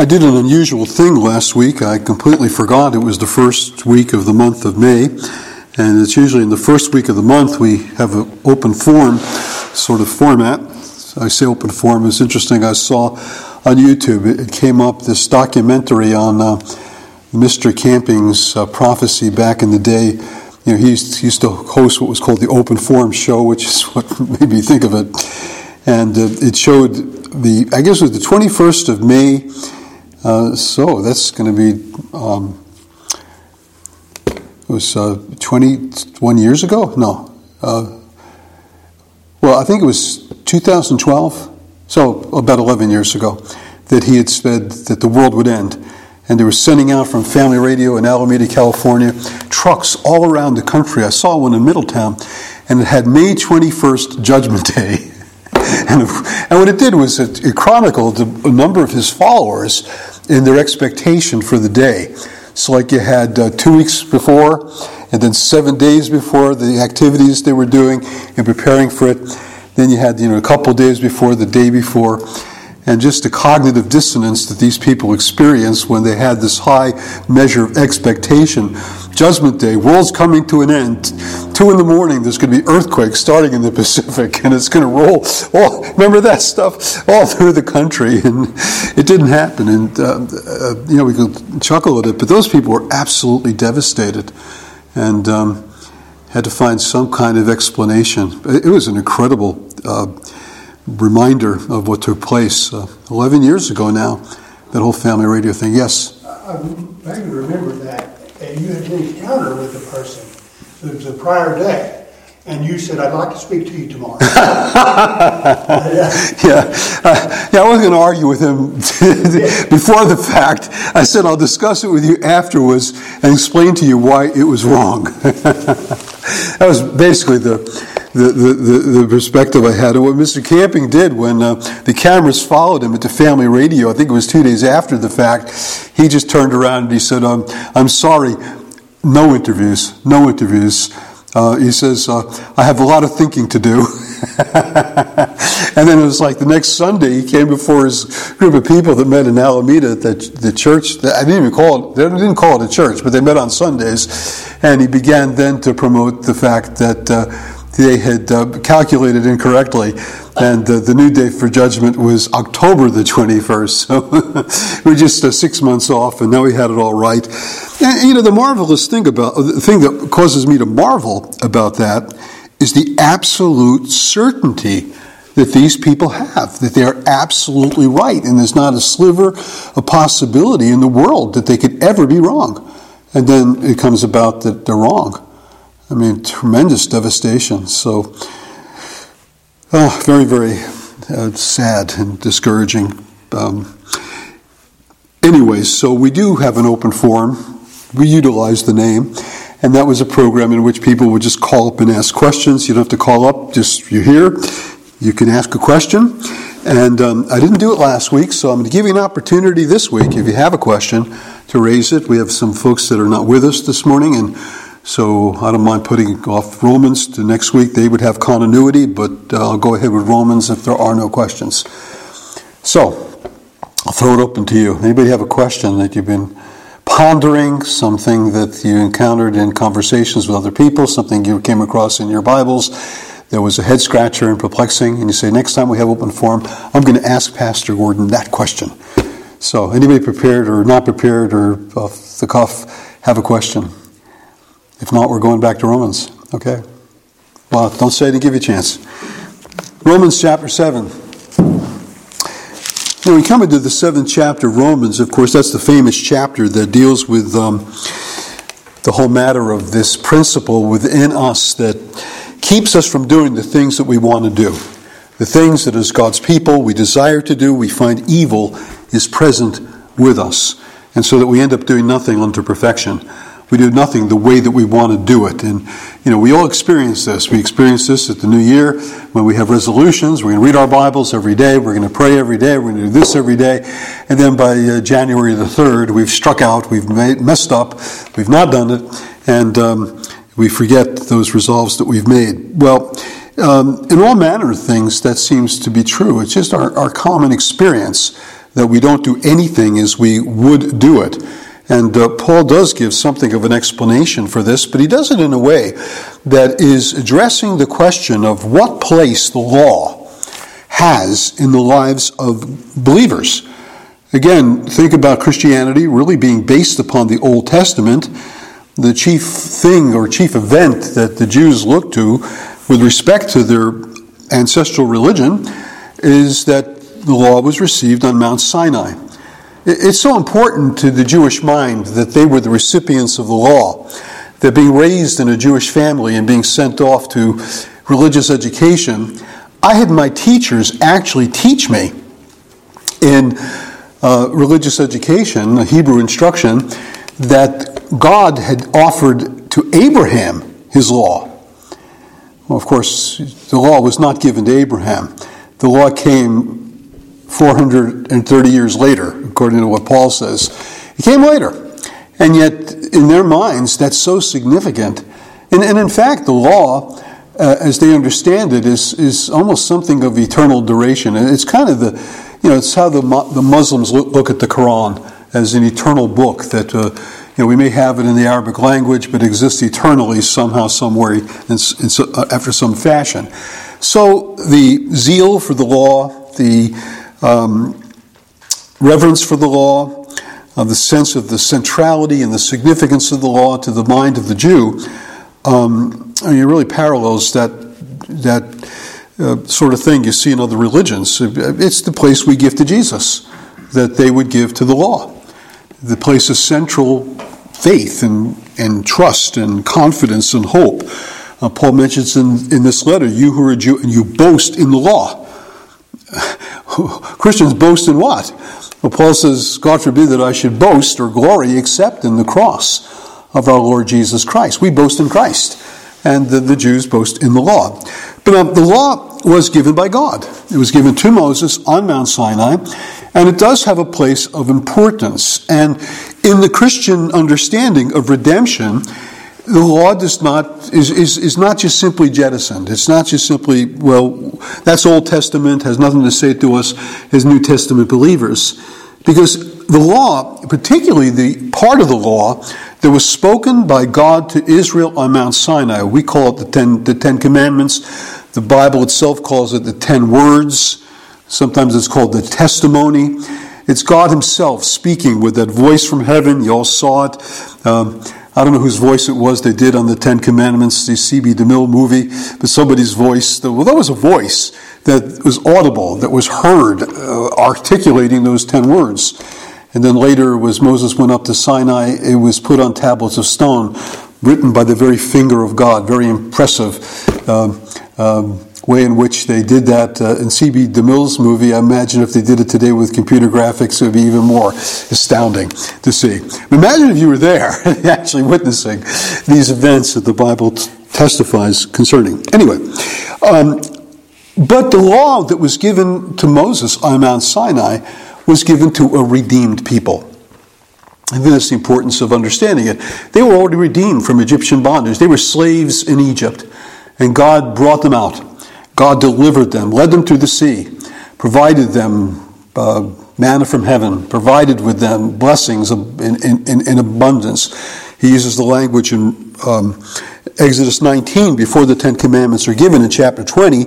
I did an unusual thing last week. I completely forgot it was the first week of the month of May. And it's usually in the first week of the month we have an open forum sort of format. I say open forum, it's interesting. I saw on YouTube, it came up this documentary on uh, Mr. Camping's uh, prophecy back in the day. You know, he used, he used, to host what was called the Open Forum Show, which is what made me think of it. And uh, it showed the, I guess it was the 21st of May, uh, so that's going to be, um, it was uh, 21 years ago? No. Uh, well, I think it was 2012, so about 11 years ago, that he had said that the world would end. And they were sending out from Family Radio in Alameda, California, trucks all around the country. I saw one in Middletown, and it had May 21st, Judgment Day. And, what it did was it chronicled a number of his followers in their expectation for the day. So, like you had uh, two weeks before, and then seven days before the activities they were doing and preparing for it. Then you had you know a couple days before, the day before, and just the cognitive dissonance that these people experienced when they had this high measure of expectation. Judgment Day, world's coming to an end. Two in the morning, there's going to be earthquakes starting in the Pacific, and it's going to roll. All, remember that stuff all through the country, and it didn't happen. And uh, uh, you know we could chuckle at it, but those people were absolutely devastated, and. Um, had to find some kind of explanation. It was an incredible uh, reminder of what took place uh, 11 years ago now, that whole family radio thing. Yes? I, I remember that. And you had an encounter with the person. The prior day. And you said, I'd like to speak to you tomorrow. yeah. Uh, yeah, I wasn't going to argue with him before the fact. I said, I'll discuss it with you afterwards and explain to you why it was wrong. that was basically the, the, the, the, perspective I had. And what Mr. Camping did when uh, the cameras followed him at the family radio, I think it was two days after the fact, he just turned around and he said, um, I'm sorry, no interviews, no interviews. Uh, he says, uh, I have a lot of thinking to do. and then it was like the next Sunday, he came before his group of people that met in Alameda at the, the church. I didn't even call it, they didn't call it a church, but they met on Sundays. And he began then to promote the fact that uh, they had uh, calculated incorrectly, and uh, the new date for judgment was October the 21st. So we're just uh, six months off, and now we had it all right. And, you know, the marvelous thing about the thing that causes me to marvel about that is the absolute certainty that these people have, that they are absolutely right, and there's not a sliver of possibility in the world that they could ever be wrong. And then it comes about that they're wrong. I mean, tremendous devastation. So, oh, very, very uh, sad and discouraging. Um, anyways, so we do have an open forum. We utilize the name. And that was a program in which people would just call up and ask questions. You don't have to call up, just you're here. You can ask a question. And um, I didn't do it last week, so I'm going to give you an opportunity this week, if you have a question, to raise it. We have some folks that are not with us this morning, and so I don't mind putting off Romans to next week. They would have continuity, but uh, I'll go ahead with Romans if there are no questions. So I'll throw it open to you. Anybody have a question that you've been pondering, something that you encountered in conversations with other people, something you came across in your Bibles? There was a head scratcher and perplexing, and you say, next time we have open forum, I'm going to ask Pastor Gordon that question. So, anybody prepared or not prepared or off the cuff have a question? If not, we're going back to Romans. Okay? Well, don't say to give you a chance. Romans chapter 7. When we come into the seventh chapter of Romans, of course, that's the famous chapter that deals with um, the whole matter of this principle within us that keeps us from doing the things that we want to do. The things that, as God's people, we desire to do, we find evil is present with us. And so that we end up doing nothing unto perfection we do nothing the way that we want to do it. And, you know, we all experience this. We experience this at the new year when we have resolutions. We're going to read our Bibles every day. We're going to pray every day. We're going to do this every day. And then by uh, January the 3rd, we've struck out. We've made, messed up. We've not done it. And um, we forget those resolves that we've made. Well, um, in all manner of things, that seems to be true. It's just our, our common experience that we don't do anything as we would do it. And uh, Paul does give something of an explanation for this, but he does it in a way that is addressing the question of what place the law has in the lives of believers. Again, think about Christianity really being based upon the Old Testament. The chief thing or chief event that the Jews look to with respect to their ancestral religion is that the law was received on Mount Sinai. It's so important to the Jewish mind that they were the recipients of the law, that being raised in a Jewish family and being sent off to religious education, I had my teachers actually teach me in uh, religious education, Hebrew instruction, that God had offered to Abraham his law. Well, of course, the law was not given to Abraham. The law came 430 years later, according to what Paul says. It came later. And yet, in their minds, that's so significant. And, and in fact, the law, uh, as they understand it, is, is almost something of eternal duration. It's kind of the, you know, it's how the, the Muslims look, look at the Quran as an eternal book that, uh, you know, we may have it in the Arabic language, but exists eternally somehow, somewhere, in, in so, uh, after some fashion. So the zeal for the law, the um, reverence for the law, uh, the sense of the centrality and the significance of the law to the mind of the Jew, um, I mean, it really parallels that that uh, sort of thing you see in other religions. It's the place we give to Jesus that they would give to the law. The place of central faith and, and trust and confidence and hope. Uh, Paul mentions in, in this letter, you who are a Jew, and you boast in the law. Christians boast in what? Well, Paul says, God forbid that I should boast or glory except in the cross of our Lord Jesus Christ. We boast in Christ, and the, the Jews boast in the law. But um, the law was given by God. It was given to Moses on Mount Sinai, and it does have a place of importance. And in the Christian understanding of redemption, the law does not is, is, is not just simply jettisoned. It's not just simply, well, that's Old Testament, has nothing to say to us as New Testament believers. Because the law, particularly the part of the law that was spoken by God to Israel on Mount Sinai, we call it the Ten, the Ten Commandments. The Bible itself calls it the Ten Words. Sometimes it's called the testimony. It's God Himself speaking with that voice from heaven. You all saw it. Um, I don't know whose voice it was they did on the Ten Commandments, the C.B. DeMille movie, but somebody's voice. Well, that was a voice that was audible, that was heard, uh, articulating those ten words. And then later, as Moses went up to Sinai, it was put on tablets of stone, written by the very finger of God. Very impressive. Um, um, way in which they did that uh, in C.B. DeMille's movie. I imagine if they did it today with computer graphics, it would be even more astounding to see. Imagine if you were there, actually witnessing these events that the Bible t- testifies concerning. Anyway, um, but the law that was given to Moses on Mount Sinai was given to a redeemed people. And that's the importance of understanding it. They were already redeemed from Egyptian bondage. They were slaves in Egypt, and God brought them out. God delivered them, led them through the sea, provided them uh, manna from heaven, provided with them blessings in, in, in abundance. He uses the language in um, Exodus 19 before the Ten Commandments are given in chapter 20.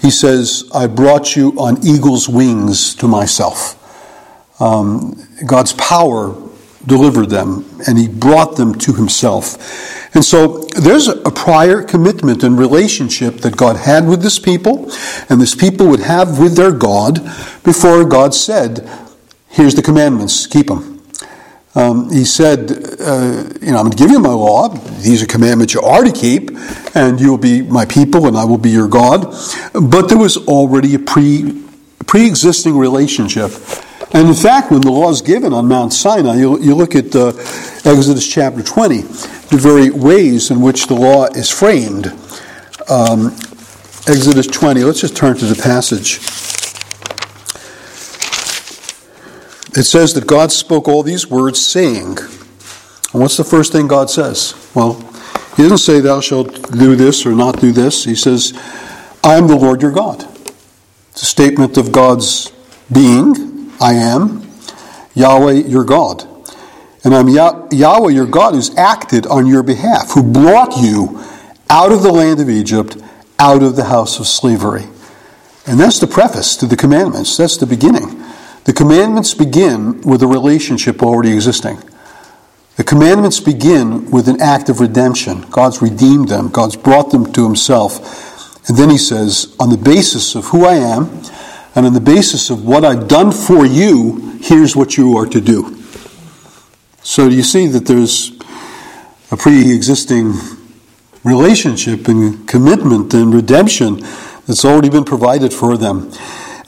He says, I brought you on eagle's wings to myself. Um, God's power delivered them, and he brought them to himself. And so there's a prior commitment and relationship that God had with this people, and this people would have with their God before God said, Here's the commandments, keep them. Um, he said, uh, You know, I'm going to give you my law. These are commandments you are to keep, and you'll be my people, and I will be your God. But there was already a pre existing relationship and in fact, when the law is given on Mount Sinai, you, you look at uh, Exodus chapter 20, the very ways in which the law is framed. Um, Exodus 20, let's just turn to the passage. It says that God spoke all these words, saying, and what's the first thing God says? Well, He doesn't say, Thou shalt do this or not do this. He says, I am the Lord your God. It's a statement of God's being, I am Yahweh your God. And I'm Yah- Yahweh your God who's acted on your behalf, who brought you out of the land of Egypt, out of the house of slavery. And that's the preface to the commandments. That's the beginning. The commandments begin with a relationship already existing. The commandments begin with an act of redemption. God's redeemed them, God's brought them to Himself. And then He says, on the basis of who I am and on the basis of what I've done for you, here's what you are to do. So you see that there's a pre existing relationship and commitment and redemption that's already been provided for them.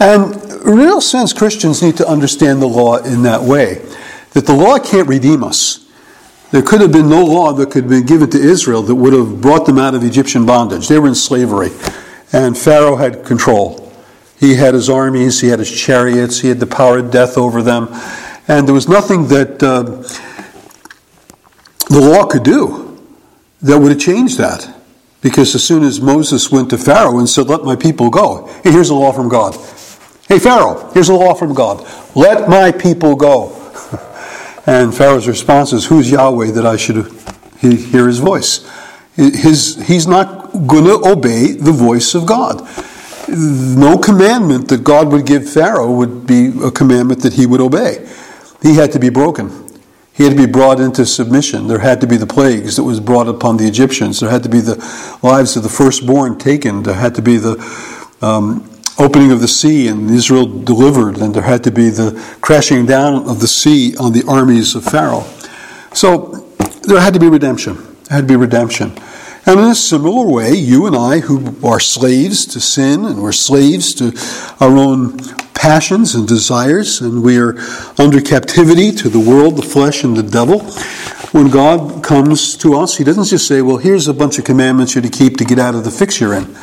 And in real sense, Christians need to understand the law in that way that the law can't redeem us. There could have been no law that could have been given to Israel that would have brought them out of Egyptian bondage. They were in slavery, and Pharaoh had control. He had his armies, he had his chariots, he had the power of death over them, and there was nothing that uh, the law could do that would have changed that. Because as soon as Moses went to Pharaoh and said, Let my people go, hey, here's a law from God. Hey, Pharaoh, here's a law from God. Let my people go. and Pharaoh's response is, Who's Yahweh that I should hear his voice? His, he's not going to obey the voice of God. No commandment that God would give Pharaoh would be a commandment that he would obey. He had to be broken. He had to be brought into submission. There had to be the plagues that was brought upon the Egyptians. There had to be the lives of the firstborn taken. There had to be the um, opening of the sea and Israel delivered. And there had to be the crashing down of the sea on the armies of Pharaoh. So there had to be redemption. There had to be redemption. And in a similar way, you and I, who are slaves to sin and we're slaves to our own passions and desires, and we are under captivity to the world, the flesh, and the devil. When God comes to us, He doesn't just say, Well, here's a bunch of commandments you're to keep to get out of the fix you're in.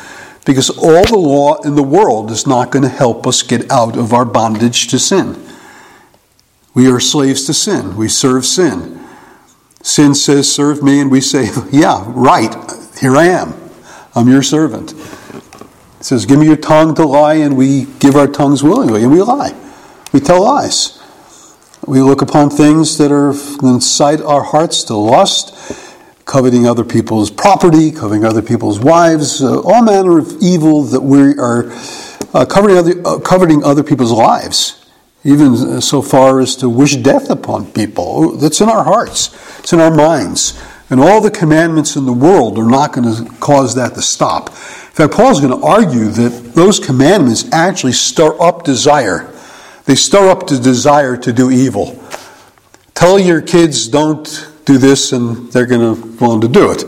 Because all the law in the world is not going to help us get out of our bondage to sin. We are slaves to sin, we serve sin. Sin says, Serve me, and we say, Yeah, right, here I am. I'm your servant. It says, Give me your tongue to lie, and we give our tongues willingly, and we lie. We tell lies. We look upon things that are incite our hearts to lust, coveting other people's property, coveting other people's wives, uh, all manner of evil that we are uh, other, uh, coveting other people's lives, even so far as to wish death upon people. That's in our hearts, it's in our minds. And all the commandments in the world are not going to cause that to stop. In fact, Paul's going to argue that those commandments actually stir up desire. They stir up the desire to do evil. Tell your kids don't do this, and they're going to want to do it.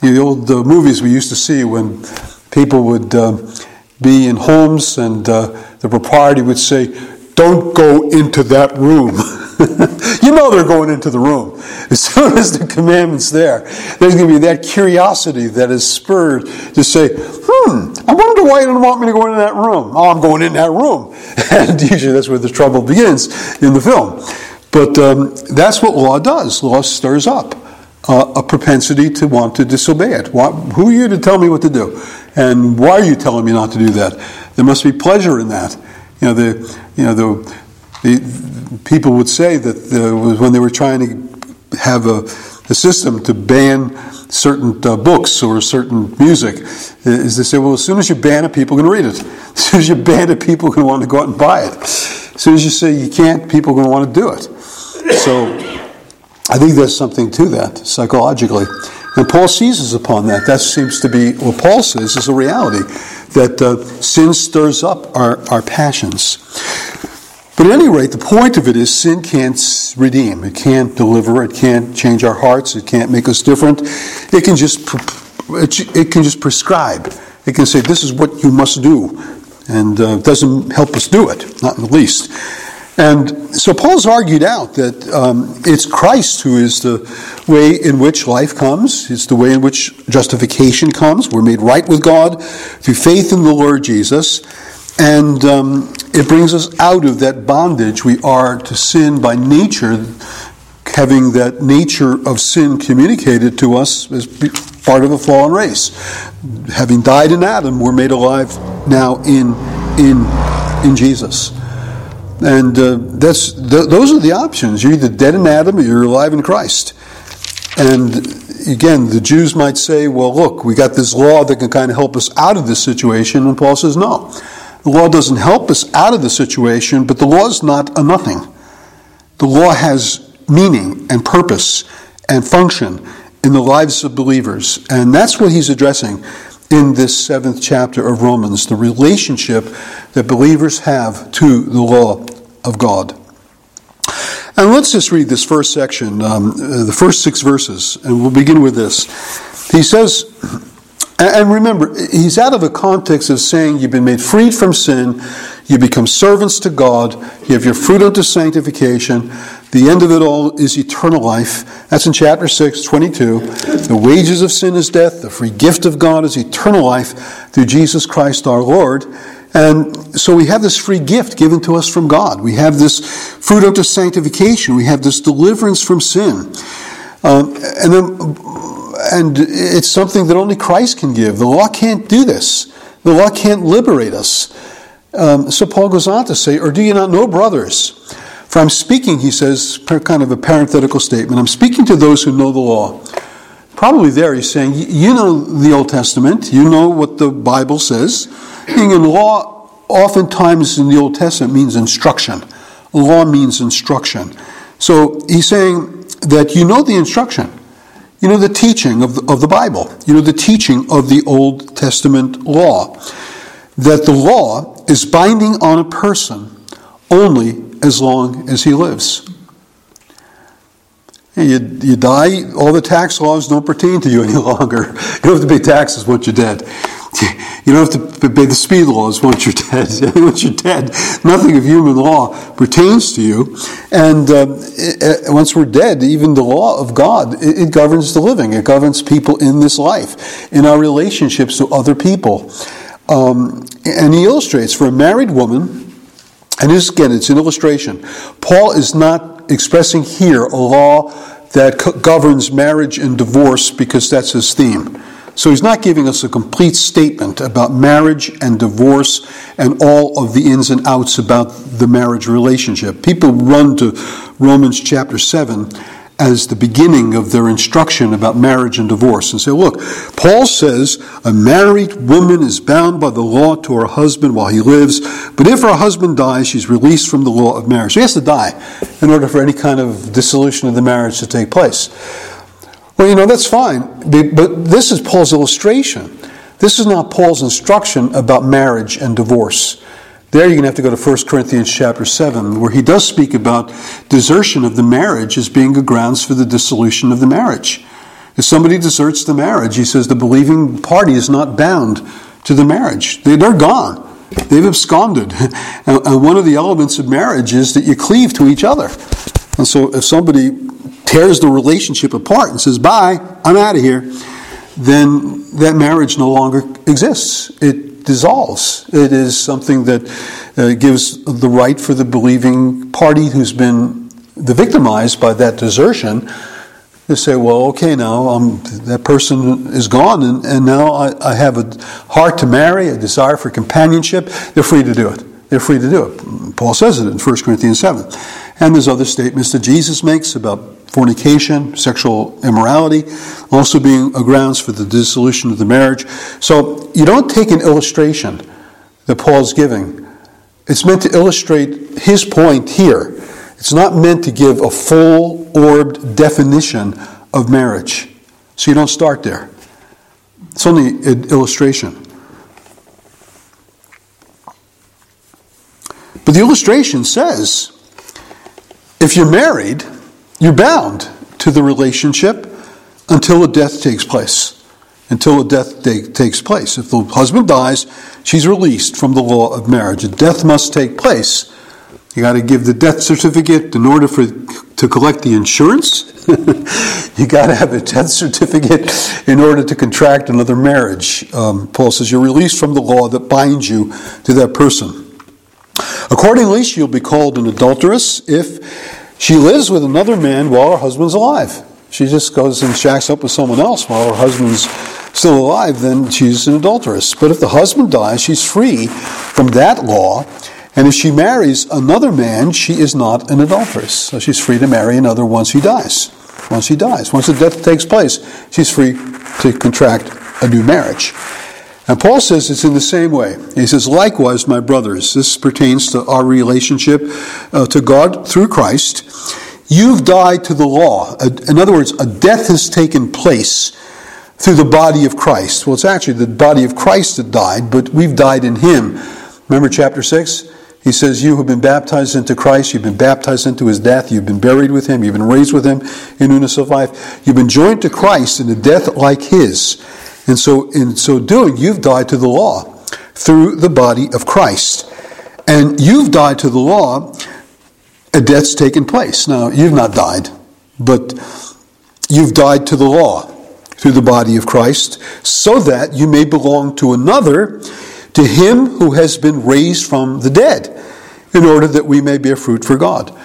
The old movies we used to see when people would uh, be in homes and uh, the proprietor would say, Don't go into that room. you know they're going into the room. As soon as the commandment's there, there's going to be that curiosity that is spurred to say, hmm, I wonder why you don't want me to go into that room. Oh, I'm going in that room. And usually that's where the trouble begins in the film. But um, that's what law does. Law stirs up uh, a propensity to want to disobey it. Why, who are you to tell me what to do? And why are you telling me not to do that? There must be pleasure in that. You know, the, you know, the, the people would say that when they were trying to have a, a system to ban certain uh, books or certain music, is they say, well, as soon as you ban it, people to read it. As soon as you ban it, people to want to go out and buy it. As soon as you say you can't, people are going to want to do it. So I think there's something to that psychologically. And Paul seizes upon that. That seems to be what Paul says is a reality that uh, sin stirs up our, our passions. But at any rate, the point of it is sin can't redeem. It can't deliver. It can't change our hearts. It can't make us different. It can just it can just prescribe. It can say this is what you must do, and uh, doesn't help us do it, not in the least. And so Paul's argued out that um, it's Christ who is the way in which life comes, it's the way in which justification comes. We're made right with God through faith in the Lord Jesus. And um, it brings us out of that bondage we are to sin by nature, having that nature of sin communicated to us as part of a fallen race. Having died in Adam, we're made alive now in, in, in Jesus. And uh, that's th- those are the options. You're either dead in Adam or you're alive in Christ. And again, the Jews might say, well, look, we got this law that can kind of help us out of this situation. And Paul says, no. The law doesn't help us out of the situation, but the law is not a nothing. The law has meaning and purpose and function in the lives of believers. And that's what he's addressing in this seventh chapter of Romans the relationship that believers have to the law of God. And let's just read this first section, um, the first six verses, and we'll begin with this. He says, and remember, he's out of the context of saying you've been made freed from sin, you become servants to God, you have your fruit unto sanctification. The end of it all is eternal life. That's in chapter 6, 22. The wages of sin is death, the free gift of God is eternal life through Jesus Christ our Lord. And so we have this free gift given to us from God. We have this fruit unto sanctification. We have this deliverance from sin. Um, and then, and it's something that only Christ can give. The law can't do this. The law can't liberate us. Um, so Paul goes on to say, Or do you not know, brothers? For I'm speaking, he says, kind of a parenthetical statement. I'm speaking to those who know the law. Probably there he's saying, You know the Old Testament, you know what the Bible says. Being in law, oftentimes in the Old Testament, means instruction. Law means instruction. So he's saying that you know the instruction. You know the teaching of the, of the Bible. You know the teaching of the Old Testament law. That the law is binding on a person only as long as he lives. You, you die, all the tax laws don't pertain to you any longer. You don't have to pay taxes once you're dead. You don't have to obey the speed laws once you're dead. once you're dead, nothing of human law pertains to you. And it, once we're dead, even the law of God, it, it, governs the living. It governs people in this life, in our relationships to other people. Um, and he illustrates for a married woman, and this, again, it's an illustration. Paul is not expressing here a law that co- governs marriage and divorce because that's his theme. So he's not giving us a complete statement about marriage and divorce and all of the ins and outs about the marriage relationship. People run to Romans chapter 7 as the beginning of their instruction about marriage and divorce and say, look, Paul says a married woman is bound by the law to her husband while he lives, but if her husband dies, she's released from the law of marriage. She has to die in order for any kind of dissolution of the marriage to take place. Well, you know, that's fine, but this is Paul's illustration. This is not Paul's instruction about marriage and divorce. There you're going to have to go to 1 Corinthians chapter 7, where he does speak about desertion of the marriage as being a grounds for the dissolution of the marriage. If somebody deserts the marriage, he says the believing party is not bound to the marriage. They, are gone. They've absconded. And one of the elements of marriage is that you cleave to each other. And so if somebody tears the relationship apart and says, Bye, I'm out of here, then that marriage no longer exists. It dissolves. It is something that uh, gives the right for the believing party who's been the victimized by that desertion to say, well, okay, now that person is gone, and, and now I, I, have a heart to marry, a desire for companionship. They're free to do it. They're free to do it. Paul says it in 1 Corinthians 7. And there's other statements that Jesus makes about fornication, sexual immorality, also being grounds for the dissolution of the marriage. So you don't take an illustration that Paul's giving. It's meant to illustrate his point here. It's not meant to give a full orbed definition of marriage. So you don't start there. It's only an illustration. But the illustration says if you're married, you're bound to the relationship until a death takes place. Until a death takes place. If the husband dies, she's released from the law of marriage. A death must take place. You got to give the death certificate in order for to collect the insurance. you got to have a death certificate in order to contract another marriage. Um, Paul says you're released from the law that binds you to that person. Accordingly, she'll be called an adulteress if she lives with another man while her husband's alive. She just goes and shacks up with someone else while her husband's still alive, then she's an adulteress. But if the husband dies, she's free from that law And if she marries another man, she is not an adulteress. So she's free to marry another once he dies. Once he dies, once the death takes place, she's free to contract a new marriage. And Paul says it's in the same way. He says, likewise, my brothers, this pertains to our relationship uh, to God through Christ. You've died to the law. In other words, a death has taken place through the body of Christ. Well, it's actually the body of Christ that died, but we've died in Him. Remember chapter 6? He says, You have been baptized into Christ, you've been baptized into his death, you've been buried with him, you've been raised with him in newness of life. You've been joined to Christ in a death like his. And so, in so doing, you've died to the law through the body of Christ. And you've died to the law, a death's taken place. Now, you've not died, but you've died to the law through the body of Christ, so that you may belong to another to him who has been raised from the dead, in order that we may bear fruit for God.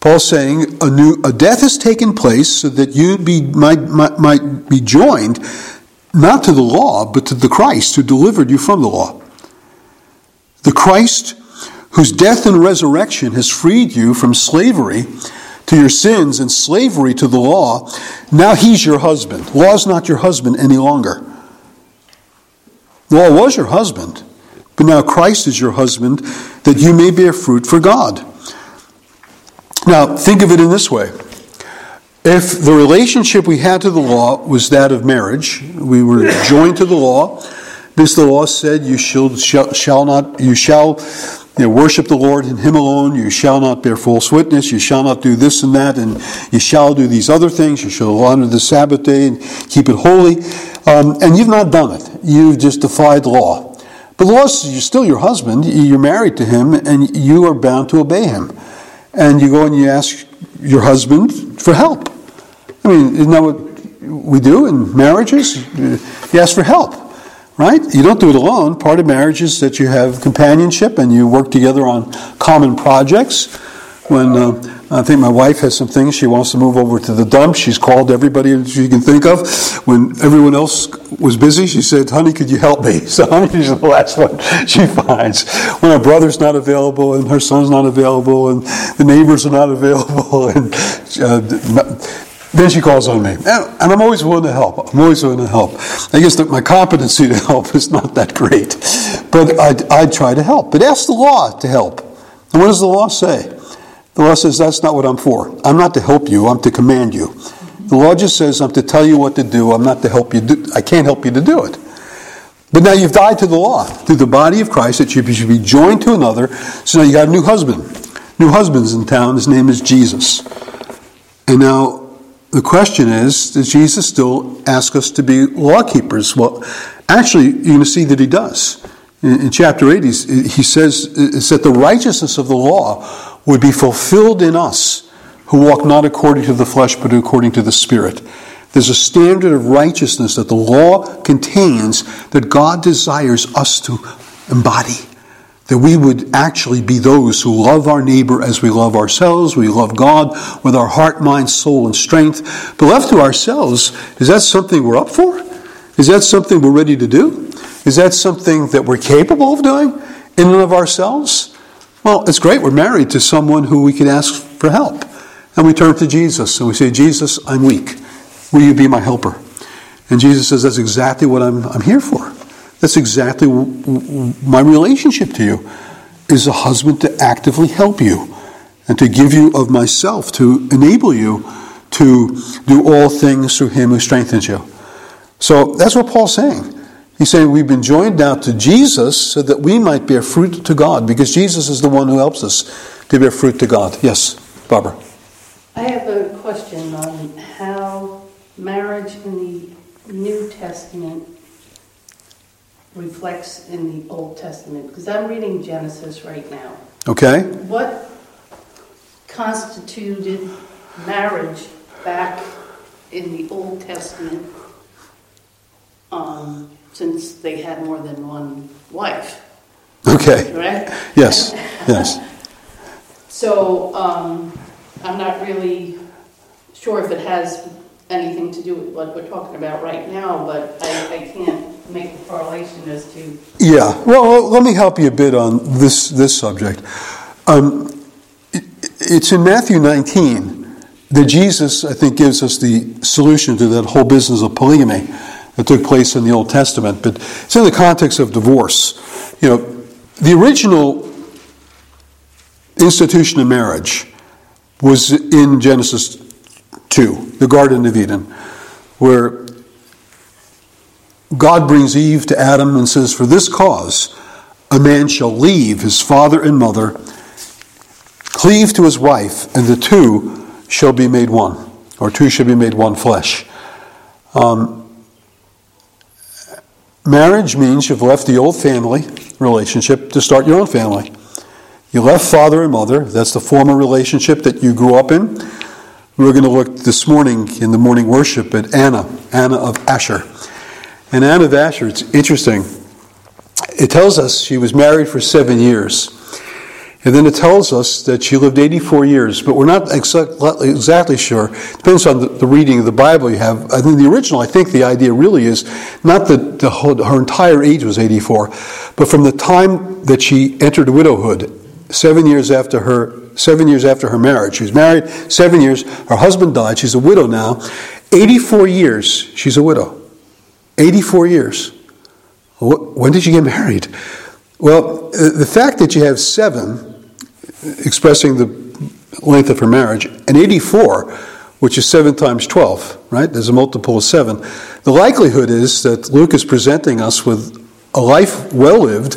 Paul's saying a new a death has taken place so that you be, might, might, might be joined not to the law, but to the Christ who delivered you from the law. The Christ whose death and resurrection has freed you from slavery to your sins and slavery to the law. Now he's your husband. Law is not your husband any longer. Law was your husband, but now Christ is your husband that you may bear fruit for God. Now, think of it in this way. If the relationship we had to the law was that of marriage, we were joined to the law, This the law said, "You shall, shall, shall not, you shall you know, worship the Lord and Him alone. You shall not bear false witness. You shall not do this and that, and you shall do these other things. You shall honor the Sabbath day and keep it holy." Um, and you've not done it. You've just defied law. But law is still your husband. You're married to him, and you are bound to obey him. And you go and you ask your husband for help. I mean, isn't that what we do in marriages? You ask for help, right? You don't do it alone. Part of marriage is that you have companionship and you work together on common projects. When uh, I think my wife has some things she wants to move over to the dump. She's called everybody she can think of. When everyone else was busy, she said, Honey, could you help me? So she's the last one she finds. When her brother's not available and her son's not available and the neighbors are not available and uh, then she calls on me. And I'm always willing to help. I'm always willing to help. I guess that my competency to help is not that great. But I, I try to help. But ask the law to help. And what does the law say? The law says that's not what I'm for. I'm not to help you, I'm to command you. The law just says I'm to tell you what to do, I'm not to help you do I can't help you to do it. But now you've died to the law through the body of Christ that you should be joined to another. So now you got a new husband. New husband's in town, his name is Jesus. And now the question is, does Jesus still ask us to be law keepers? Well, actually, you're going to see that he does. In, in chapter 8, he says it's that the righteousness of the law would be fulfilled in us who walk not according to the flesh, but according to the Spirit. There's a standard of righteousness that the law contains that God desires us to embody. That we would actually be those who love our neighbor as we love ourselves. We love God with our heart, mind, soul, and strength. But left to ourselves, is that something we're up for? Is that something we're ready to do? Is that something that we're capable of doing in and of ourselves? Well, it's great. We're married to someone who we can ask for help. And we turn to Jesus and we say, Jesus, I'm weak. Will you be my helper? And Jesus says, That's exactly what I'm, I'm here for. That's exactly my relationship to you is a husband to actively help you and to give you of myself, to enable you to do all things through him who strengthens you. So that's what Paul's saying. He's saying we've been joined now to Jesus so that we might bear fruit to God because Jesus is the one who helps us to bear fruit to God. Yes, Barbara. I have a question on how marriage in the New Testament reflects in the Old Testament because I'm reading Genesis right now. Okay. What constituted marriage back in the Old Testament? Um, since they had more than one wife. Okay. Correct? Yes, yes. so um, I'm not really sure if it has anything to do with what we're talking about right now, but I, I can't make the correlation as to, Yeah, well, let me help you a bit on this, this subject. Um, it- it's in Matthew 19 that Jesus, I think, gives us the solution to that whole business of polygamy that took place in the Old Testament, but it's in the context of divorce. You know, the original institution of marriage was in Genesis 2, the Garden of Eden, where God brings Eve to Adam and says, For this cause, a man shall leave his father and mother, cleave to his wife, and the two shall be made one, or two shall be made one flesh. Um, marriage means you've left the old family relationship to start your own family. You left father and mother, that's the former relationship that you grew up in. We're going to look this morning in the morning worship at Anna, Anna of Asher. And Anna of Asher, it's interesting. It tells us she was married for seven years. And then it tells us that she lived 84 years, but we're not exactly, sure. Depends on the, reading of the Bible you have. I think the original, I think the idea really is not that whole, her entire age was 84, but from the time that she entered widowhood, seven years after her seven years after her marriage. She was married seven years. Her husband died. She's a widow now. 84 years she's a widow. 84 years. When did she get married? Well, the fact that you have seven, expressing the length of her marriage, and 84, which is 7 times 12, right? There's a multiple of 7. The likelihood is that Luke is presenting us with a life well lived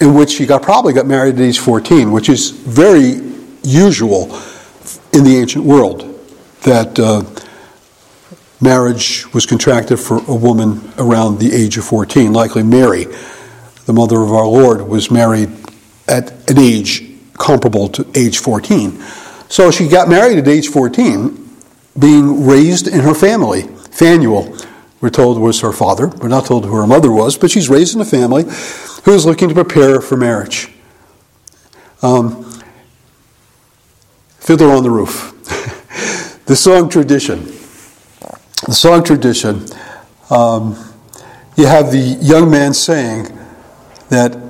in which she got, probably got married at age 14, which is very usual in the ancient world that uh, marriage was contracted for a woman around the age of 14. Likely Mary, the mother of our Lord, was married at an age comparable to age 14. So she got married at age 14, being raised in her family. Phanuel, we're told, was her father. We're not told who her mother was, but she's raised in a family who is looking to prepare for marriage. Um, Fiddler on the Roof. the song tradition. The song tradition. Um, you have the young man saying that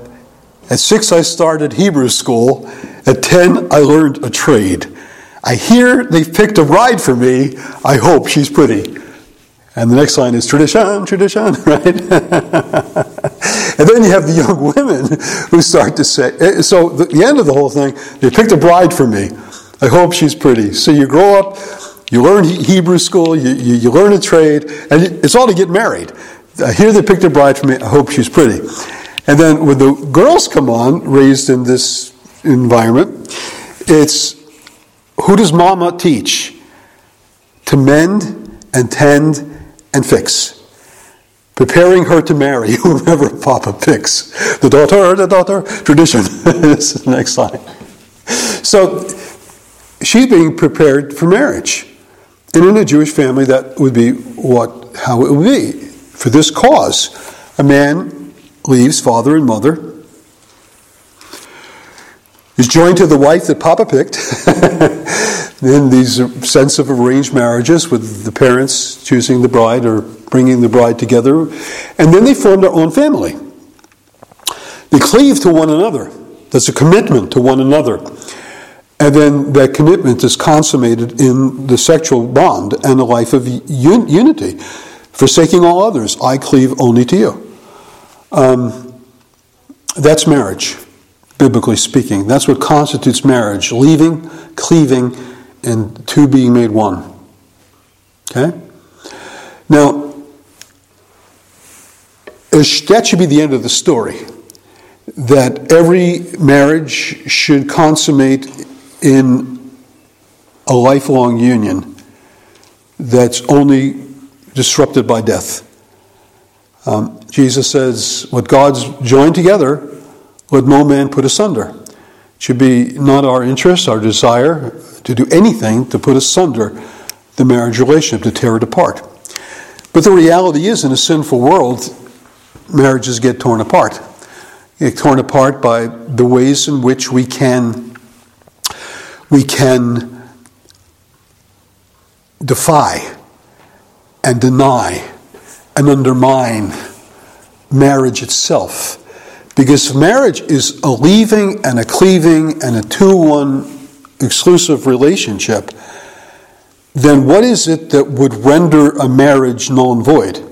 at six I started Hebrew school, at ten I learned a trade. I hear they've picked a bride for me, I hope she's pretty. And the next line is tradition, tradition, right? and then you have the young women who start to say, eh, so the, the end of the whole thing, they picked a bride for me. I hope she's pretty. So you grow up, you learn Hebrew school, you, you, you learn a trade, and it's all to get married. I hear they picked a bride for me. I hope she's pretty. And then when the girls come on, raised in this environment, it's who does mama teach? To mend and tend and fix. Preparing her to marry whomever Papa picks. The daughter, the daughter, tradition. this is the next slide. So she's being prepared for marriage. And in a Jewish family, that would be what how it would be. For this cause, a man leaves father and mother, is joined to the wife that Papa picked. in these sense of arranged marriages with the parents choosing the bride or bringing the bride together, and then they form their own family. They cleave to one another. There's a commitment to one another. And then that commitment is consummated in the sexual bond and a life of un- unity. Forsaking all others, I cleave only to you. Um, that's marriage, biblically speaking. That's what constitutes marriage leaving, cleaving, and two being made one. Okay? Now, that should be the end of the story. That every marriage should consummate in a lifelong union that's only disrupted by death. Um, Jesus says, What God's joined together, let no man put asunder. It should be not our interest, our desire to do anything to put asunder the marriage relationship, to tear it apart. But the reality is, in a sinful world, marriages get torn apart. Get torn apart by the ways in which we can we can defy and deny and undermine marriage itself. Because marriage is a leaving and a cleaving and a 2 1 exclusive relationship, then what is it that would render a marriage null and void?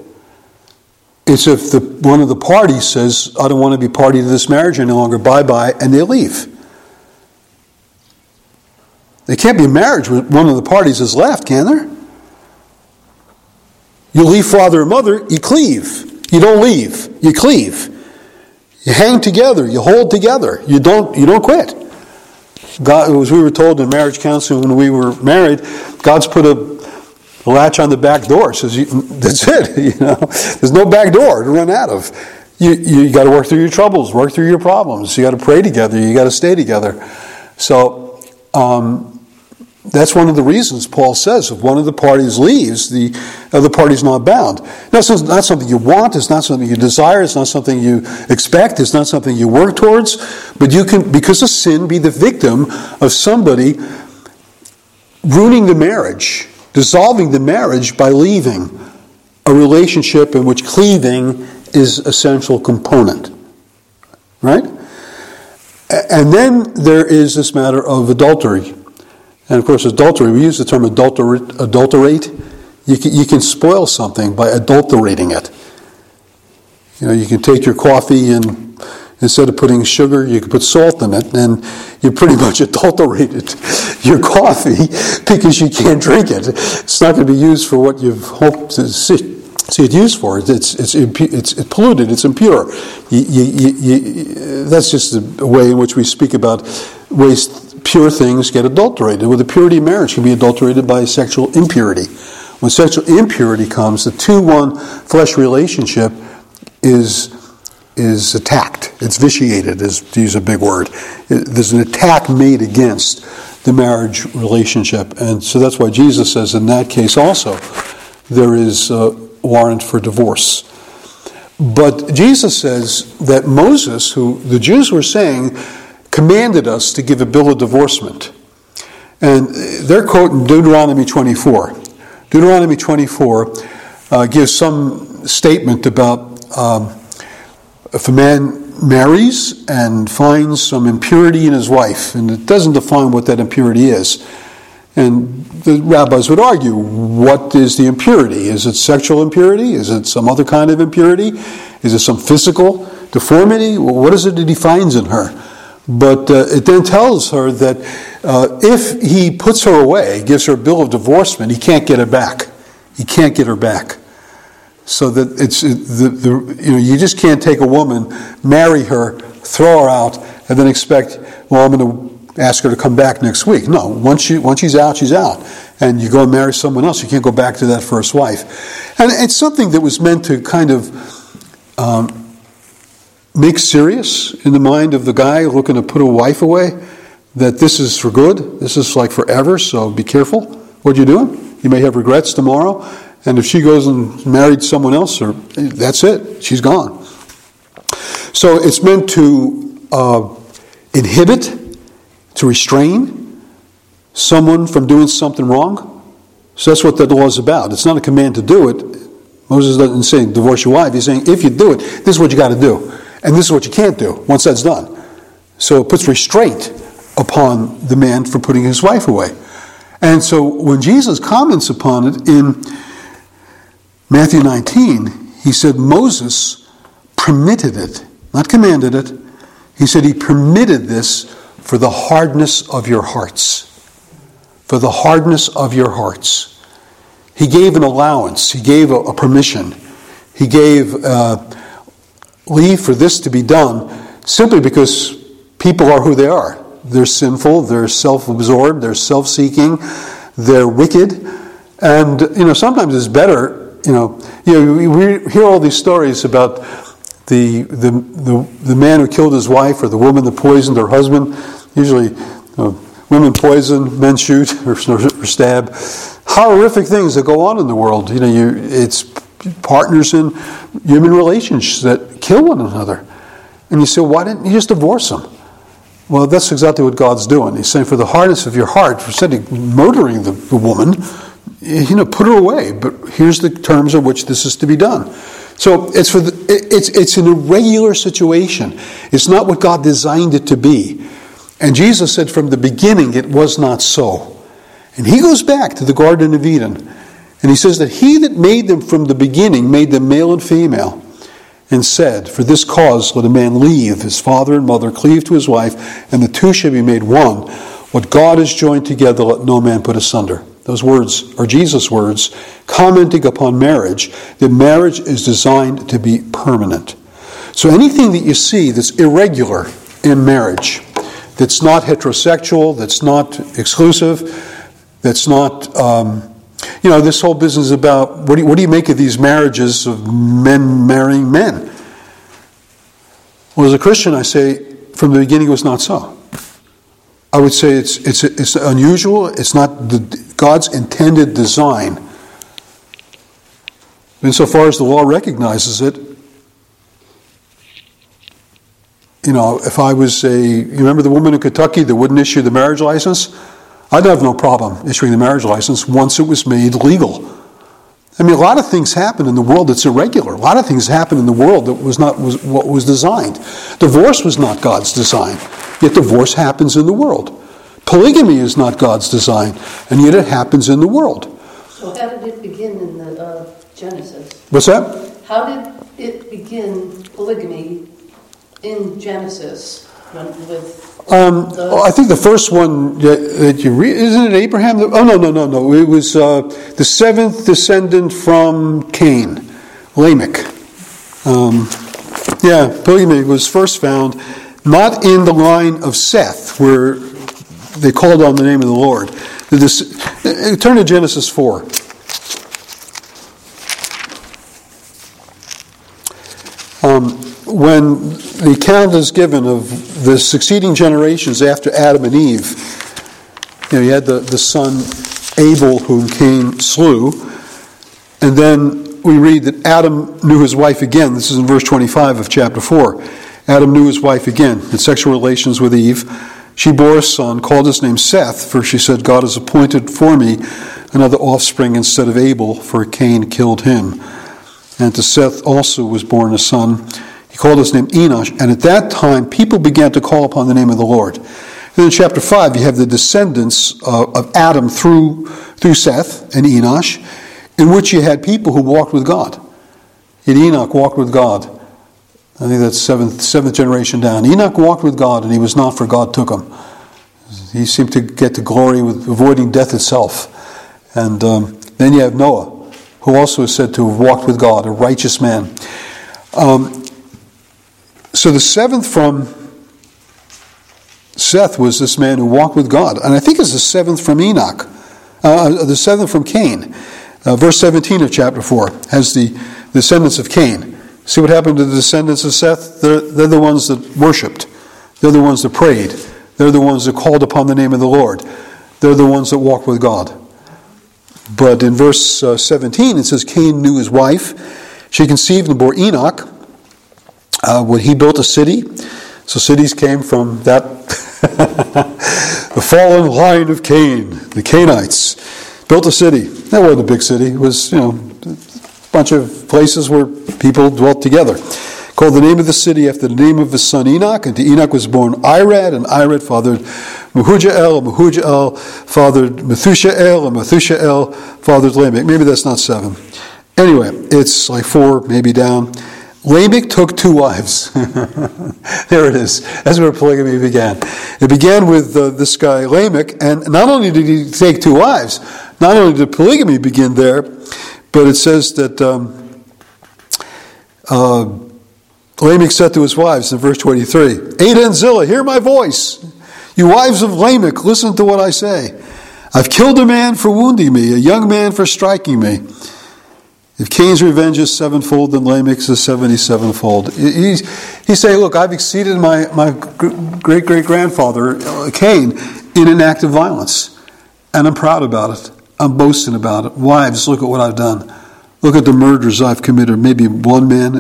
It's if the, one of the parties says, I don't want to be party to this marriage any longer, bye bye, and they leave. There can't be a marriage when one of the parties is left, can there? You leave father and mother, you cleave. You don't leave, you cleave. You hang together, you hold together, you don't, you don't quit. God, as we were told in marriage counseling when we were married, God's put a, latch on the back door. Says that's it. You know, there's no back door to run out of. You you got to work through your troubles, work through your problems. You got to pray together. You got to stay together. So um, that's one of the reasons Paul says if one of the parties leaves, the other party's not bound. That's not something you want, it's not something you desire, it's not something you expect, it's not something you work towards, but you can, because of sin, be the victim of somebody ruining the marriage, dissolving the marriage by leaving a relationship in which cleaving is essential component. Right? And then there is this matter of adultery. And of course, adultery, we use the term adulterate. adulterate. You can, you can spoil something by adulterating it. You know, you can take your coffee and instead of putting sugar, you can put salt in it, and you pretty much adulterated your coffee because you can't drink it. It's not going to be used for what you've hoped to see. See it used for it's it's it's, it's polluted. It's impure. You, you, you, that's just the way in which we speak about waste pure things get adulterated. Well, the purity of marriage can be adulterated by sexual impurity. When sexual impurity comes, the 2 1 flesh relationship is, is attacked. It's vitiated, is, to use a big word. There's an attack made against the marriage relationship. And so that's why Jesus says in that case also, there is a warrant for divorce. But Jesus says that Moses, who the Jews were saying, commanded us to give a bill of divorcement. And they're quoting Deuteronomy 24. Deuteronomy 24 uh, gives some statement about um, if a man marries and finds some impurity in his wife, and it doesn't define what that impurity is. And the rabbis would argue what is the impurity? Is it sexual impurity? Is it some other kind of impurity? Is it some physical deformity? what is it that he finds in her? But uh, it then tells her that uh, if he puts her away, gives her a bill of divorcement, he can't get her back. He can't get her back. So that it's the, the you know you just can't take a woman, marry her, throw her out, and then expect well I'm going to ask her to come back next week. No, once she once she's out, she's out, and you go and marry someone else. You can't go back to that first wife, and it's something that was meant to kind of. Um, make serious in the mind of the guy looking to put a wife away that this is for good, this is like forever, so be careful what you're doing. You may have regrets tomorrow, and if she goes and married someone else, or that's it, she's gone. So it's meant to uh, inhibit, to restrain someone from doing something wrong. So that's what that law is about. It's not a command to do it. Moses doesn't say divorce your wife. He's saying if you do it, this is what you got to do. And this is what you can't do once that's done. So it puts restraint upon the man for putting his wife away. And so when Jesus comments upon it in Matthew 19, he said Moses permitted it, not commanded it. He said he permitted this for the hardness of your hearts. For the hardness of your hearts. He gave an allowance, he gave a, a permission, he gave. Uh, leave for this to be done simply because people are who they are. They're sinful, they're self absorbed, they're self seeking, they're wicked. And, you know, sometimes it's better, you know, you know, we hear all these stories about the, the, the, the man who killed his wife or the woman that poisoned her husband. Usually, uh, women poison, men shoot or, or stab. Horrific things that go on in the world. You know, you, it's partners in human relations that kill one another. And you say, why didn't you just divorce them? Well, that's exactly what God's doing. He's saying, for the hardness of your heart, for of murdering the, the woman, you know, put her away. But here's the terms of which this is to be done. So it's for the, it's it's an irregular situation. It's not what God designed it to be. And Jesus said from the beginning it was not so. And he goes back to the Garden of Eden, and he says that he that made them from the beginning made them male and female, and said, For this cause let a man leave his father and mother, cleave to his wife, and the two shall be made one. What God has joined together, let no man put asunder. Those words are Jesus' words, commenting upon marriage, that marriage is designed to be permanent. So anything that you see that's irregular in marriage, that's not heterosexual, that's not exclusive, that's not, um, you know, this whole business about what do, you, what do you make of these marriages of men marrying men? Well, as a Christian, I say from the beginning it was not so. I would say it's, it's, it's unusual, it's not the, God's intended design. Insofar as the law recognizes it, you know, if I was a, you remember the woman in Kentucky that wouldn't issue the marriage license? I'd have no problem issuing the marriage license once it was made legal. I mean, a lot of things happen in the world that's irregular. A lot of things happen in the world that was not was what was designed. Divorce was not God's design, yet divorce happens in the world. Polygamy is not God's design, and yet it happens in the world. So how did it begin in the uh, Genesis? What's that? How did it begin polygamy in Genesis Um, I think the first one that that you read, isn't it Abraham? Oh, no, no, no, no. It was uh, the seventh descendant from Cain, Lamech. Um, yeah, polygamy was first found not in the line of Seth, where they called on the name of the Lord. This, uh, turn to Genesis 4. Um, when the account is given of the succeeding generations after Adam and Eve, you know, you had the, the son Abel, whom Cain slew, and then we read that Adam knew his wife again. This is in verse 25 of chapter 4. Adam knew his wife again, in sexual relations with Eve. She bore a son, called his name Seth, for she said, God has appointed for me another offspring instead of Abel, for Cain killed him. And to Seth also was born a son. Called his name Enosh. And at that time, people began to call upon the name of the Lord. And in chapter 5, you have the descendants of Adam through, through Seth and Enosh, in which you had people who walked with God. And Enoch walked with God. I think that's seventh, seventh generation down. Enoch walked with God, and he was not, for God took him. He seemed to get to glory with avoiding death itself. And um, then you have Noah who also is said to have walked with God, a righteous man. Um, so the seventh from Seth was this man who walked with God. And I think it's the seventh from Enoch, uh, the seventh from Cain. Uh, verse 17 of chapter 4 has the descendants of Cain. See what happened to the descendants of Seth? They're, they're the ones that worshiped, they're the ones that prayed, they're the ones that called upon the name of the Lord, they're the ones that walked with God. But in verse uh, 17, it says Cain knew his wife. She conceived and bore Enoch. Uh, when he built a city, so cities came from that, the fallen line of Cain, the Cainites, built a city. That wasn't a big city. It was, you know, a bunch of places where people dwelt together. Called the name of the city after the name of his son Enoch, and to Enoch was born Irad, and Irad fathered Mehujael, and Mehujael fathered Methushael, and Methushael fathered Lamech. Maybe that's not seven. Anyway, it's like four, maybe down. Lamech took two wives. there it is. That's where polygamy began. It began with uh, this guy Lamech, and not only did he take two wives, not only did polygamy begin there, but it says that um, uh, Lamech said to his wives in verse 23, Adah and Zillah, hear my voice. You wives of Lamech, listen to what I say. I've killed a man for wounding me, a young man for striking me. If Cain's revenge is sevenfold, then Lamech's is seventy-sevenfold. He's, he's saying, look, I've exceeded my, my great great grandfather, uh, Cain, in an act of violence. And I'm proud about it. I'm boasting about it. Wives, look at what I've done. Look at the murders I've committed. Maybe one man.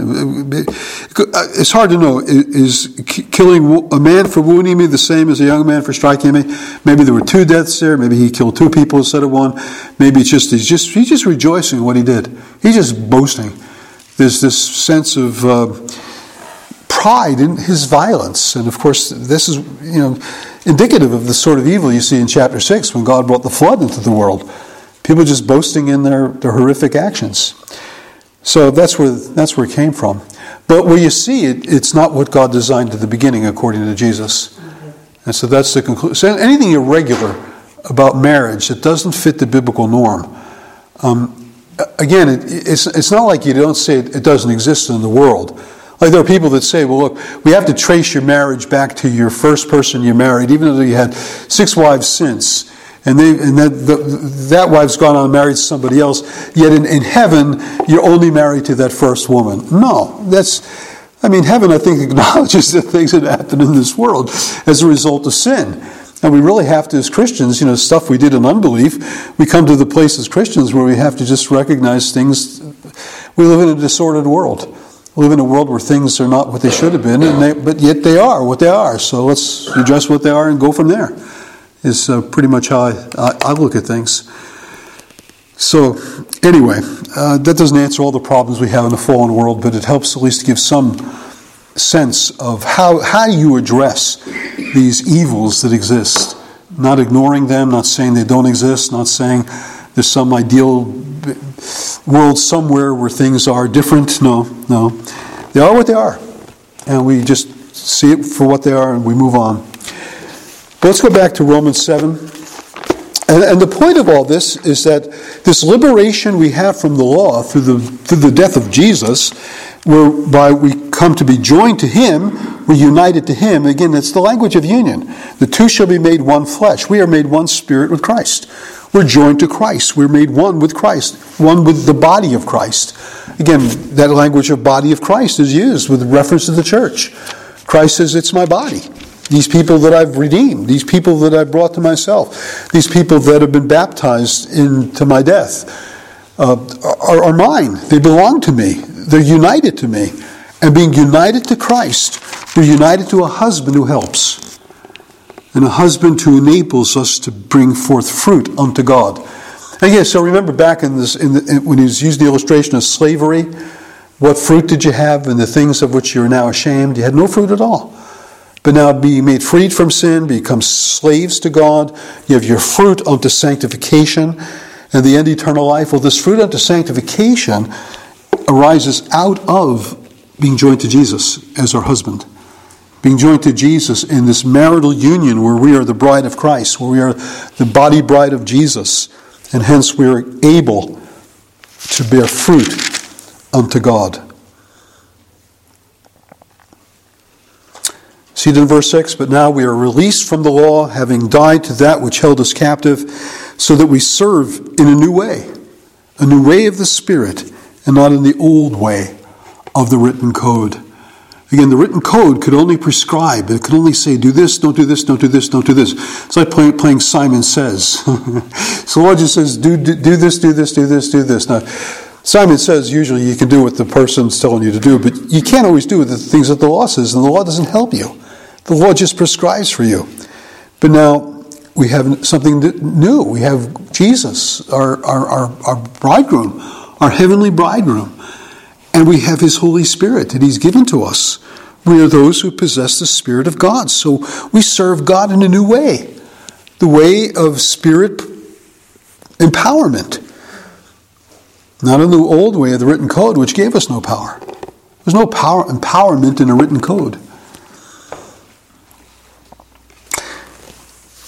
It's hard to know. Is killing a man for wounding me the same as a young man for striking me? Maybe there were two deaths there. Maybe he killed two people instead of one. Maybe it's just he's just he's just rejoicing in what he did. He's just boasting. There's this sense of uh, pride in his violence, and of course, this is you know indicative of the sort of evil you see in chapter six when God brought the flood into the world People just boasting in their, their horrific actions. So that's where, that's where it came from. But where you see it, it's not what God designed at the beginning, according to Jesus. And so that's the conclusion. So anything irregular about marriage that doesn't fit the biblical norm, um, again, it, it's, it's not like you don't say it, it doesn't exist in the world. Like there are people that say, well, look, we have to trace your marriage back to your first person you married, even though you had six wives since and, they, and that, the, that wife's gone on and married somebody else, yet in, in heaven, you're only married to that first woman. No, that's, I mean, heaven, I think, acknowledges the things that happen in this world as a result of sin. And we really have to, as Christians, you know, stuff we did in unbelief, we come to the place as Christians where we have to just recognize things. We live in a disordered world. We live in a world where things are not what they should have been, they, but yet they are what they are. So let's address what they are and go from there is uh, pretty much how I, I, I, look at things. So, anyway, uh, that doesn't answer all the problems we have in the fallen world, but it helps at least give some sense of how, how you address these evils that exist. Not ignoring them, not saying they don't exist, not saying there's some ideal world somewhere where things are different. No, no. They are what they are. And we just see it for what they are and we move on. But let's go back to Romans 7. And, and, the point of all this is that this liberation we have from the law through the, through the death of Jesus, whereby we come to be joined to Him, we're united to Him. Again, that's the language of union. The two shall be made one flesh. We are made one spirit with Christ. We're joined to Christ. We're made one with Christ, one with the body of Christ. Again, that language of body of Christ is used with reference to the church. Christ says, It's my body. These people that I've redeemed, these people that I've brought to myself, these people that have been baptized into my death uh, are, are mine. They belong to me. They're united to me. And being united to Christ, we're united to a husband who helps, and a husband who enables us to bring forth fruit unto God. And yes, so remember back in this, in the, in, when he was using the illustration of slavery, what fruit did you have in the things of which you are now ashamed? You had no fruit at all but now be made freed from sin, become slaves to God. You have your fruit unto sanctification and the end eternal life. Well, this fruit unto sanctification arises out of being joined to Jesus as our husband. Being joined to Jesus in this marital union where we are the bride of Christ, where we are the body bride of Jesus, and hence we are able to bear fruit unto God. See it in verse 6 But now we are released from the law, having died to that which held us captive, so that we serve in a new way, a new way of the Spirit, and not in the old way of the written code. Again, the written code could only prescribe, it could only say, do this, don't do this, don't do this, don't do this. It's like playing, playing Simon Says. so the Lord just says, do, do, do this, do this, do this, do this. Now, Simon says usually you can do what the person's telling you to do, but you can't always do the things that the law says, and the law doesn't help you. The law just prescribes for you. But now we have something new. We have Jesus, our, our, our, our bridegroom, our heavenly bridegroom. And we have his Holy Spirit that he's given to us. We are those who possess the Spirit of God. So we serve God in a new way the way of spirit empowerment. Not in the old way of the written code, which gave us no power. There's no power empowerment in a written code.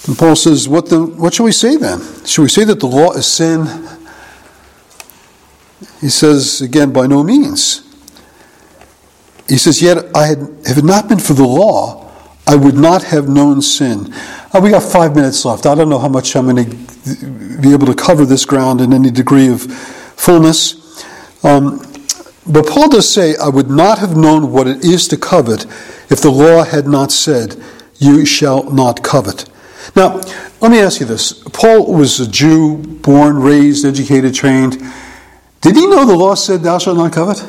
And Paul says, what, the, what shall we say then? Shall we say that the law is sin? He says, again, by no means. He says, Yet I had, if it not been for the law, I would not have known sin. Uh, we got five minutes left. I don't know how much I'm going to be able to cover this ground in any degree of fullness. Um, but Paul does say, I would not have known what it is to covet if the law had not said, You shall not covet. Now, let me ask you this. Paul was a Jew, born, raised, educated, trained, Did he know the law said, Thou shalt not covet?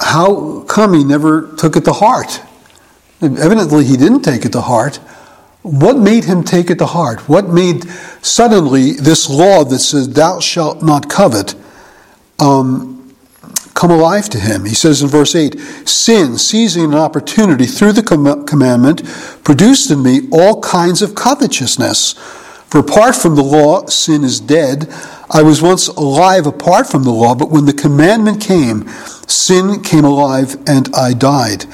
How come he never took it to heart? Evidently, he didn't take it to heart. What made him take it to heart? What made suddenly this law that says, Thou shalt not covet, um, come alive to him? He says in verse 8 Sin, seizing an opportunity through the com- commandment, produced in me all kinds of covetousness. For apart from the law, sin is dead. I was once alive apart from the law, but when the commandment came, sin came alive and I died.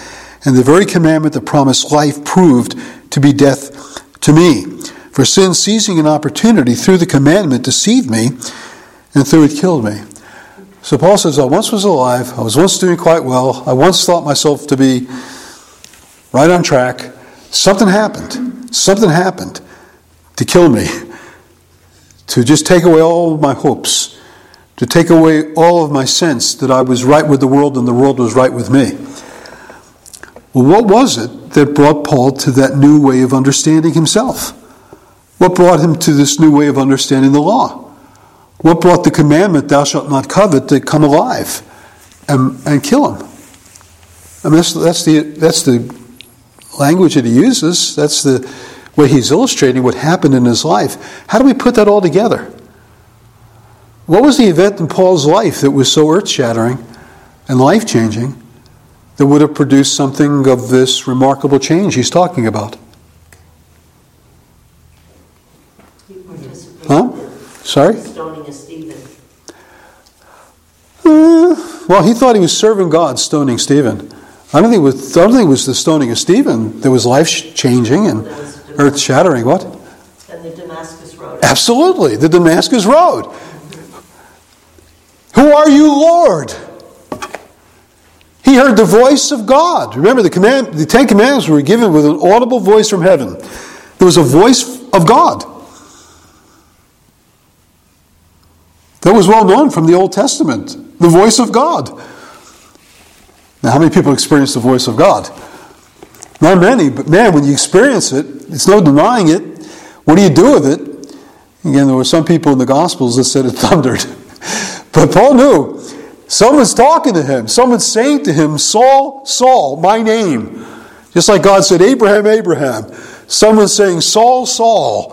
And the very commandment that promised life proved to be death to me. For sin, seizing an opportunity through the commandment, deceived me, and through it killed me. So Paul says, I once was alive, I was once doing quite well, I once thought myself to be right on track. Something happened. Something happened to kill me, to just take away all of my hopes, to take away all of my sense that I was right with the world and the world was right with me. Well, what was it that brought Paul to that new way of understanding himself? What brought him to this new way of understanding the law? What brought the commandment, thou shalt not covet, to come alive and, and kill him? I mean, that's, that's, the, that's the language that he uses. That's the, way he's illustrating what happened in his life. How do we put that all together? What was the event in Paul's life that was so earth shattering and life changing that would have produced something of this remarkable change he's talking about? Huh? Sorry? Stoning of Stephen. Uh, well, he thought he was serving God, stoning Stephen. I don't think it was, I don't think it was the stoning of Stephen that was life changing and earth shattering. What? And the Damascus Road. Absolutely, the Damascus Road. Who are you, Lord? He heard the voice of God. Remember, the, command, the Ten Commandments were given with an audible voice from heaven. There was a voice of God. That was well known from the Old Testament. The voice of God. Now, how many people experience the voice of God? Not many, but man, when you experience it, it's no denying it. What do you do with it? Again, there were some people in the Gospels that said it thundered. But Paul knew someone's talking to him, someone's saying to him, Saul, Saul, my name. Just like God said, Abraham, Abraham. Someone's saying, Saul, Saul,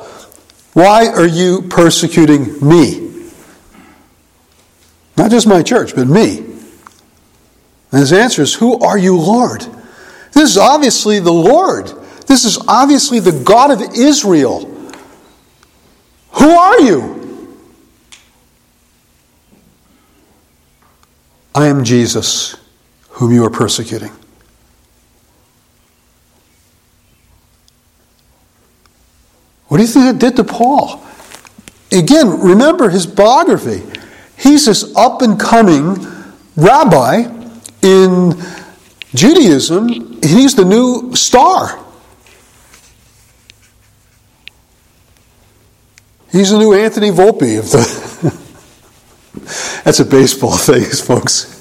why are you persecuting me? Not just my church, but me. And his answer is, Who are you, Lord? This is obviously the Lord. This is obviously the God of Israel. Who are you? I am Jesus, whom you are persecuting. What do you think that did to Paul? Again, remember his biography. He's this up and coming rabbi in Judaism. He's the new star. He's the new Anthony Volpe of the. That's a baseball thing, folks.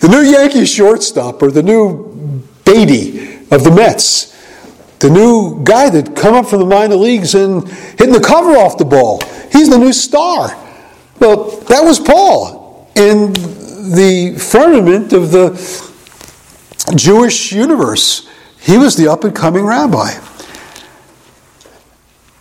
The new Yankee shortstop or the new Baty of the Mets. The new guy that come up from the minor leagues and hitting the cover off the ball. He's the new star. Well, that was Paul in the firmament of the Jewish universe. He was the up and coming rabbi.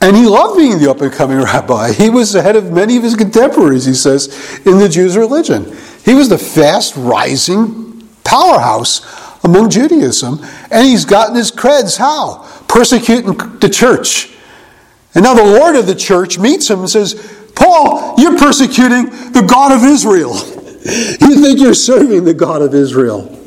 And he loved being the up and coming rabbi. He was ahead of many of his contemporaries, he says, in the Jews' religion. He was the fast rising powerhouse among Judaism. And he's gotten his creds how? Persecuting the church. And now the Lord of the church meets him and says, Paul, you're persecuting the God of Israel. you think you're serving the God of Israel.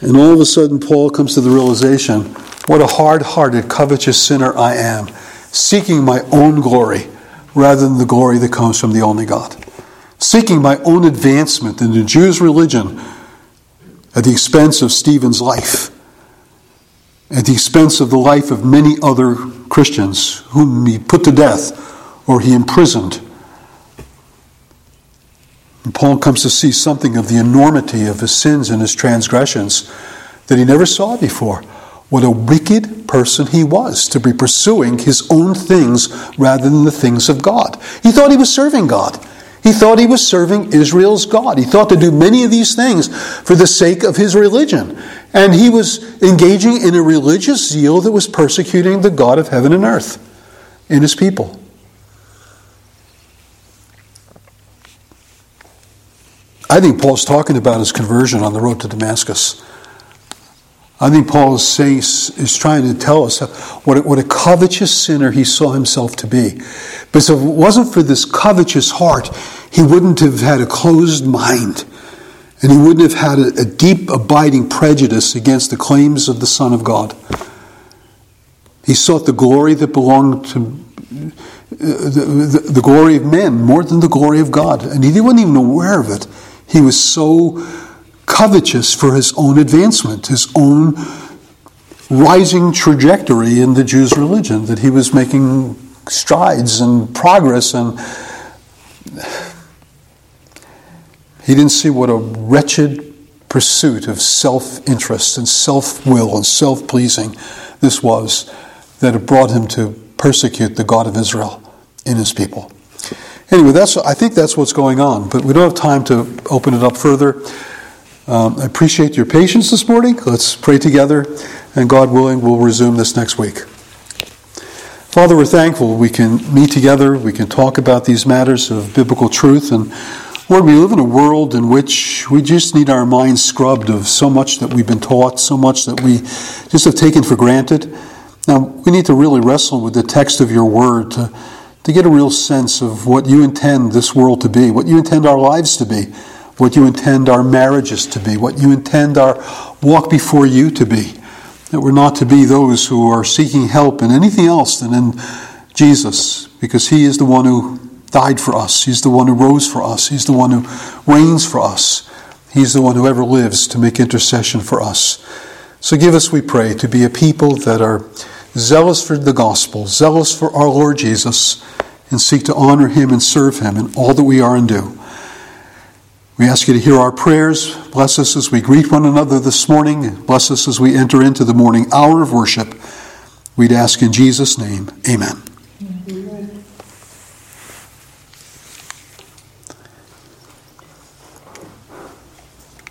And all of a sudden, Paul comes to the realization what a hard hearted, covetous sinner I am, seeking my own glory rather than the glory that comes from the only God. Seeking my own advancement in the Jews' religion at the expense of Stephen's life, at the expense of the life of many other Christians whom he put to death or he imprisoned. And Paul comes to see something of the enormity of his sins and his transgressions that he never saw before. what a wicked person he was to be pursuing his own things rather than the things of God. He thought he was serving God. He thought he was serving Israel's God. He thought to do many of these things for the sake of his religion. And he was engaging in a religious zeal that was persecuting the God of heaven and earth in his people. I think Paul's talking about his conversion on the road to Damascus. I think Paul is, saying, is trying to tell us what a, what a covetous sinner he saw himself to be. Because if it wasn't for this covetous heart, he wouldn't have had a closed mind. And he wouldn't have had a, a deep, abiding prejudice against the claims of the Son of God. He sought the glory that belonged to uh, the, the, the glory of men more than the glory of God. And he wasn't even aware of it. He was so covetous for his own advancement, his own rising trajectory in the Jews' religion, that he was making strides and progress and he didn't see what a wretched pursuit of self interest and self will and self pleasing this was that had brought him to persecute the God of Israel in his people. Anyway, that's, I think that's what's going on, but we don't have time to open it up further. Um, I appreciate your patience this morning. Let's pray together, and God willing, we'll resume this next week. Father, we're thankful we can meet together, we can talk about these matters of biblical truth, and Lord, we live in a world in which we just need our minds scrubbed of so much that we've been taught, so much that we just have taken for granted. Now, we need to really wrestle with the text of your word to, to get a real sense of what you intend this world to be, what you intend our lives to be what you intend our marriages to be, what you intend our walk before you to be. That we're not to be those who are seeking help in anything else than in Jesus, because He is the one who died for us, He's the one who rose for us, He's the one who reigns for us, He's the one who ever lives to make intercession for us. So give us, we pray, to be a people that are zealous for the gospel, zealous for our Lord Jesus, and seek to honor Him and serve Him in all that we are and do. We ask you to hear our prayers. Bless us as we greet one another this morning. Bless us as we enter into the morning hour of worship. We'd ask in Jesus' name, amen.